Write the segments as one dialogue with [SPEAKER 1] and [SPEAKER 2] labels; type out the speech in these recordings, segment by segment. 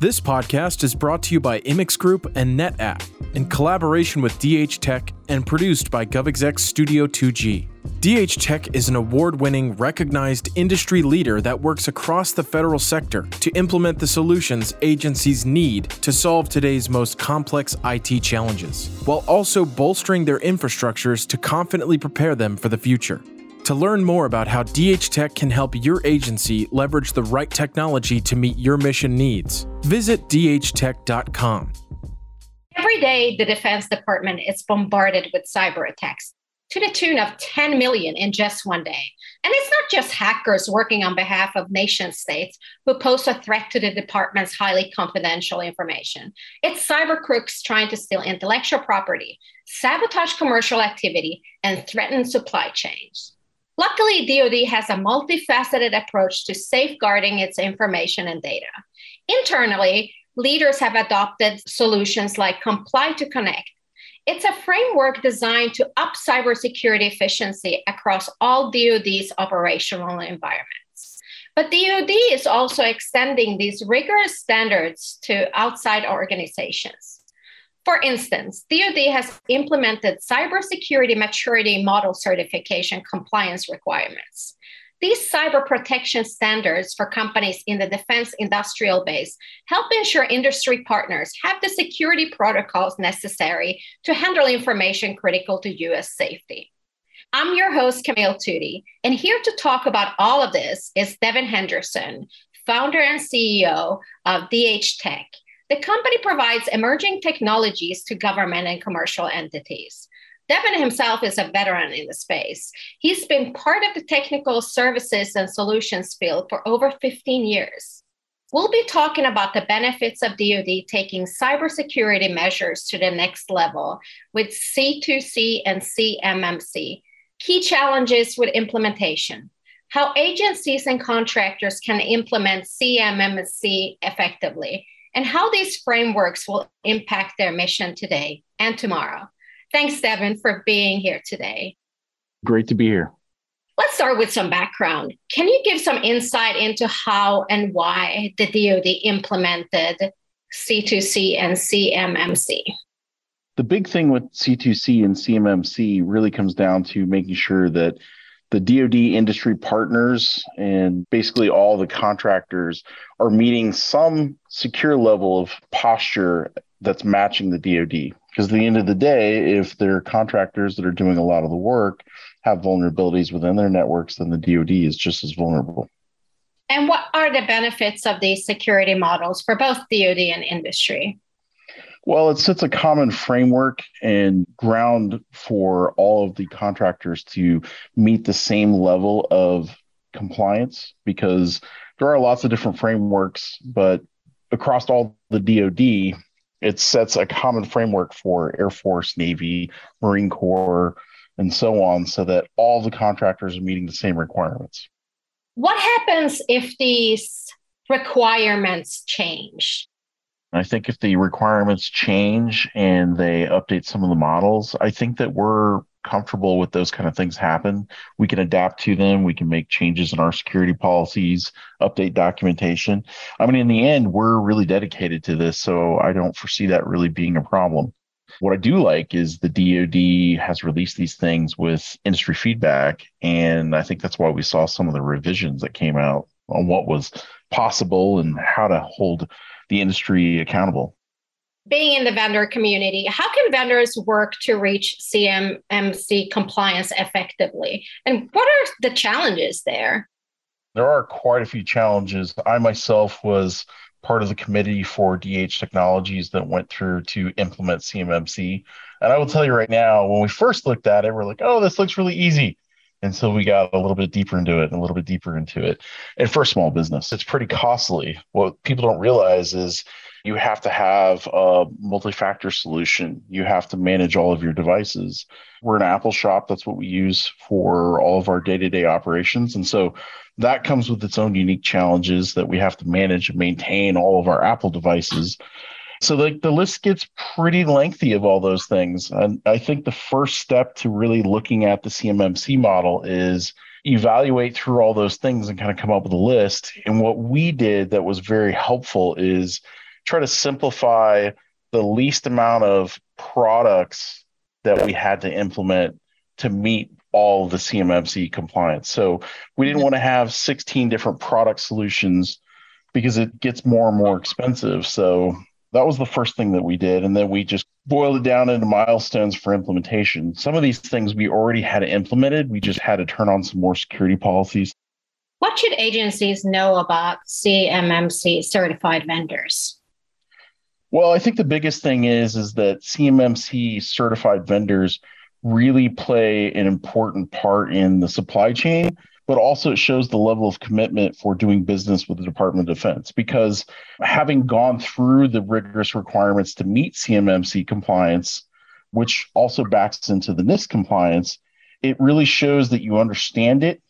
[SPEAKER 1] This podcast is brought to you by Immix Group and NetApp in collaboration with DH Tech and produced by GovExec Studio 2G. DH Tech is an award winning, recognized industry leader that works across the federal sector to implement the solutions agencies need to solve today's most complex IT challenges, while also bolstering their infrastructures to confidently prepare them for the future. To learn more about how DH Tech can help your agency leverage the right technology to meet your mission needs, visit dhtech.com.
[SPEAKER 2] Every day, the Defense Department is bombarded with cyber attacks to the tune of 10 million in just one day. And it's not just hackers working on behalf of nation states who pose a threat to the department's highly confidential information. It's cyber crooks trying to steal intellectual property, sabotage commercial activity, and threaten supply chains. Luckily, DoD has a multifaceted approach to safeguarding its information and data. Internally, leaders have adopted solutions like Comply to Connect. It's a framework designed to up cybersecurity efficiency across all DoD's operational environments. But DoD is also extending these rigorous standards to outside organizations. For instance, DoD has implemented cybersecurity maturity model certification compliance requirements. These cyber protection standards for companies in the defense industrial base help ensure industry partners have the security protocols necessary to handle information critical to US safety. I'm your host, Camille Tuutti, and here to talk about all of this is Devin Henderson, founder and CEO of DH Tech, the company provides emerging technologies to government and commercial entities. Devin himself is a veteran in the space. He's been part of the technical services and solutions field for over 15 years. We'll be talking about the benefits of DoD taking cybersecurity measures to the next level with C2C and CMMC, key challenges with implementation, how agencies and contractors can implement CMMC effectively, and how these frameworks will impact their mission today and tomorrow. Thanks, Devin, for being here today.
[SPEAKER 3] Great to be here.
[SPEAKER 2] Let's start with some background. Can you give some insight into how and why the DoD implemented C2C and CMMC?
[SPEAKER 3] The big thing with C2C and CMMC really comes down to making sure that the DoD industry partners and basically all the contractors are meeting some secure level of posture that's matching the DoD. Because at the end of the day, if their contractors that are doing a lot of the work have vulnerabilities within their networks, then the DoD is just as vulnerable.
[SPEAKER 2] And what are the benefits of these security models for both DoD and industry?
[SPEAKER 3] Well, it sets a common framework and ground for all of the contractors to meet the same level of compliance because there are lots of different frameworks, but across all the DoD, it sets a common framework for Air Force, Navy, Marine Corps, and so on, so that all the contractors are meeting the same requirements.
[SPEAKER 2] What happens if these requirements change?
[SPEAKER 3] I think if the requirements change and they update some of the models, I think that we're comfortable with those kind of things happen. We can adapt to them. We can make changes in our security policies, update documentation. I mean, in the end, we're really dedicated to this. So I don't foresee that really being a problem. What I do like is the DoD has released these things with industry feedback. And I think that's why we saw some of the revisions that came out on what was possible and how to hold the industry accountable.
[SPEAKER 2] Being in the vendor community, how can vendors work to reach CMMC compliance effectively? And what are the challenges there?
[SPEAKER 3] There are quite a few challenges. I myself was part of the committee for DH Technologies that went through to implement CMMC. And I will tell you right now, when we first looked at it, we're like, oh, this looks really easy. And so we got a little bit deeper into it and a little bit deeper into it. And for a small business, it's pretty costly. What people don't realize is you have to have a multi factor solution. You have to manage all of your devices. We're an Apple shop. That's what we use for all of our day to day operations. And so that comes with its own unique challenges that we have to manage and maintain all of our Apple devices. So like the list gets pretty lengthy of all those things. And I think the first step to really looking at the CMMC model is evaluate through all those things and kind of come up with a list. And what we did that was very helpful is try to simplify the least amount of products that we had to implement to meet all the CMMC compliance. So we didn't want to have 16 different product solutions because it gets more and more expensive. So that was the first thing that we did. And then we just boiled it down into milestones for implementation. Some of these things we already had implemented, we just had to turn on some more security policies.
[SPEAKER 2] What should agencies know about CMMC certified vendors?
[SPEAKER 3] Well, I think the biggest thing is is that CMMC certified vendors really play an important part in the supply chain but also it shows the level of commitment for doing business with the Department of Defense. Because having gone through the rigorous requirements to meet CMMC compliance, which also backs into the NIST compliance, it really shows that you understand it,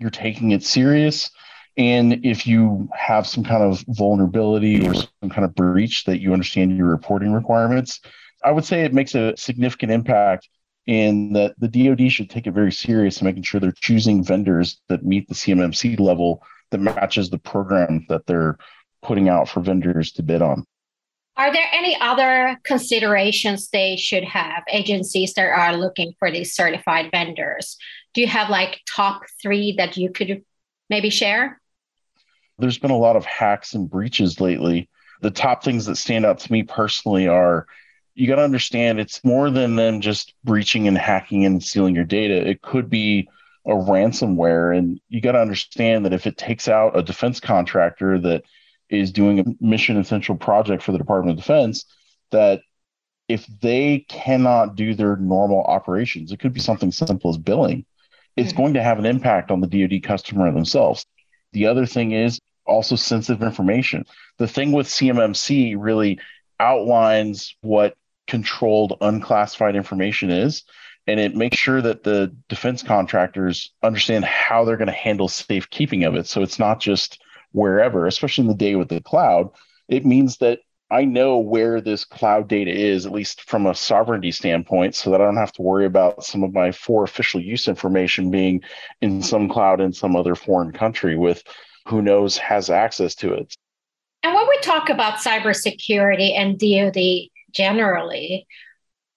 [SPEAKER 3] you're taking it serious. And if you have some kind of vulnerability or some kind of breach that you understand your reporting requirements, I would say it makes a significant impact and that the DoD should take it very serious in making sure they're choosing vendors that meet the CMMC level that matches the program that they're putting out for vendors to bid on.
[SPEAKER 2] Are there any other considerations they should have, agencies that are looking for these certified vendors? Do you have like top three that you could maybe share?
[SPEAKER 3] There's been a lot of hacks and breaches lately. The top things that stand out to me personally are you got to understand it's more than them just breaching and hacking and stealing your data. It could be a ransomware. And you got to understand that if it takes out a defense contractor that is doing a mission essential project for the Department of Defense, that if they cannot do their normal operations, it could be something simple as billing. It's mm-hmm. going to have an impact on the DoD customer themselves. The other thing is also sensitive information. The thing with CMMC really outlines what controlled unclassified information is and it makes sure that the defense contractors understand how they're going to handle safekeeping of it. So it's not just wherever especially in the day with the cloud it means that i know where this cloud data is at least from a sovereignty standpoint so that i don't have to worry about some of my for official use information being in some cloud in some other foreign country with who knows has access to it.
[SPEAKER 2] And when we talk about cybersecurity and DoD generally.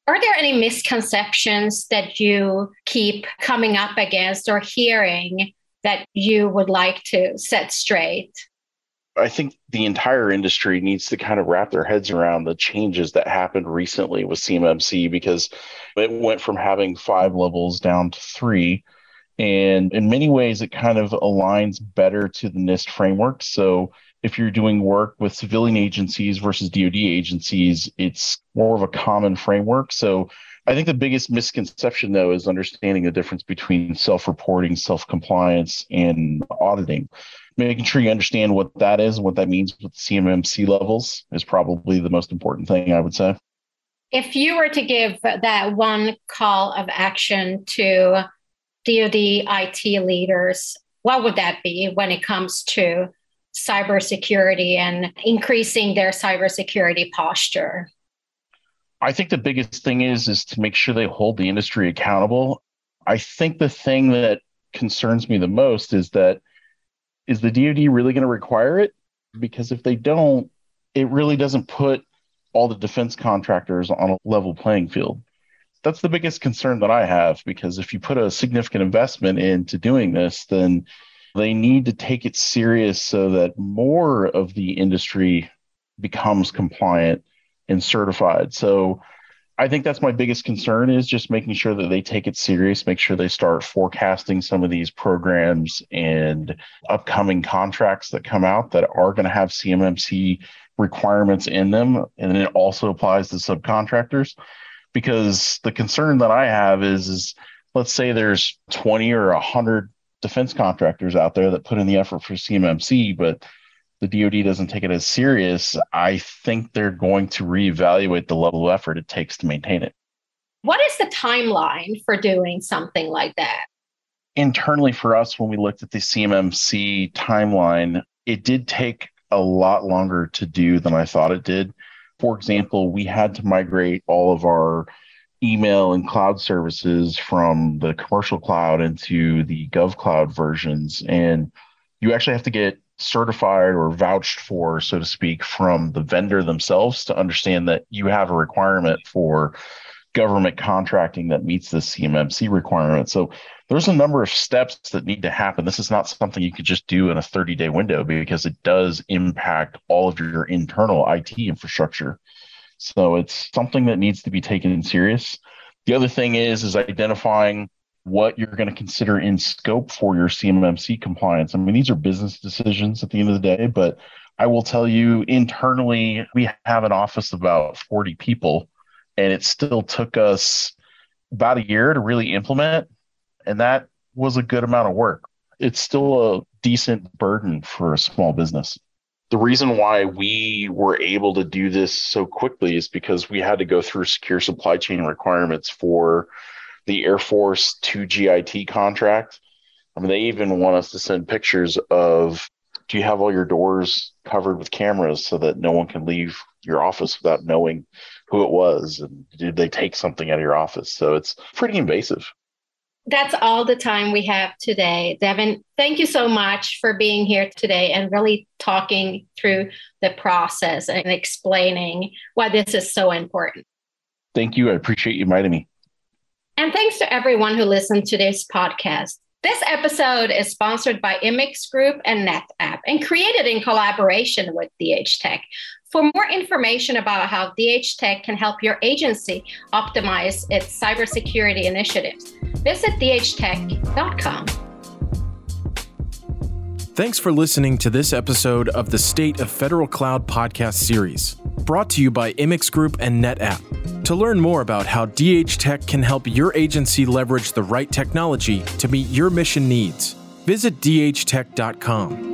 [SPEAKER 2] Are there any misconceptions that you keep coming up against or hearing that you would like to set straight?
[SPEAKER 3] I think the entire industry needs to kind of wrap their heads around the changes that happened recently with CMMC because it went from having five levels down to three. And in many ways, it kind of aligns better to the NIST framework. So if you're doing work with civilian agencies versus DoD agencies, it's more of a common framework. So I think the biggest misconception, though, is understanding the difference between self reporting, self compliance, and auditing. Making sure you understand what that is and what that means with CMMC levels is probably the most important thing, I would say.
[SPEAKER 2] If you were to give that one call of action to DoD IT leaders, what would that be when it comes to cybersecurity and increasing their cybersecurity posture?
[SPEAKER 3] I think the biggest thing is is to make sure they hold the industry accountable. I think the thing that concerns me the most is that is the DoD really going to require it? Because if they don't, it really doesn't put all the defense contractors on a level playing field. That's the biggest concern that I have because if you put a significant investment into doing this, then they need to take it serious so that more of the industry becomes compliant and certified. So I think that's my biggest concern is just making sure that they take it serious, make sure they start forecasting some of these programs and upcoming contracts that come out that are going to have CMMC requirements in them. And it also applies to subcontractors because the concern that I have is, is let's say there's 20 or 100 defense contractors out there that put in the effort for CMMC, but the DoD doesn't take it as serious, I think they're going to reevaluate the level of effort it takes to maintain it.
[SPEAKER 2] What is the timeline for doing something like that?
[SPEAKER 3] Internally, for us, when we looked at the CMMC timeline, it did take a lot longer to do than I thought it did. For example, we had to migrate all of our email and cloud services from the commercial cloud into the gov cloud versions and you actually have to get certified or vouched for, so to speak, from the vendor themselves to understand that you have a requirement for government contracting that meets the CMMC requirement. So there's a number of steps that need to happen. This is not something you could just do in a 30 day window because it does impact all of your internal IT infrastructure. So it's something that needs to be taken serious. The other thing is is identifying what you're going to consider in scope for your CMMC compliance. I mean, these are business decisions at the end of the day, but I will tell you internally, we have an office of about 40 people, and it still took us about a year to really implement. And that was a good amount of work. It's still a decent burden for a small business. The reason why we were able to do this so quickly is because we had to go through secure supply chain requirements for the Air Force 2GIT contract. I mean, they even want us to send pictures of do you have all your doors covered with cameras so that no one can leave your office without knowing who it was and did they take something out of your office so it's pretty invasive
[SPEAKER 2] that's all the time we have today devin. Thank you so much for being here today and really talking through the process and explaining why this is so important.
[SPEAKER 3] Thank you. I appreciate you inviting me.
[SPEAKER 2] And thanks to everyone who listened to this podcast. This episode is sponsored by Immix Group and NetApp and created in collaboration with DH Tech. For more information about how DH Tech can help your agency optimize its cybersecurity initiatives, visit dhtech.com.
[SPEAKER 1] Thanks for listening to this episode of the State of Federal Cloud podcast series, brought to you by Immix Group and NetApp. To learn more about how DH Tech can help your agency leverage the right technology to meet your mission needs, visit dhtech.com.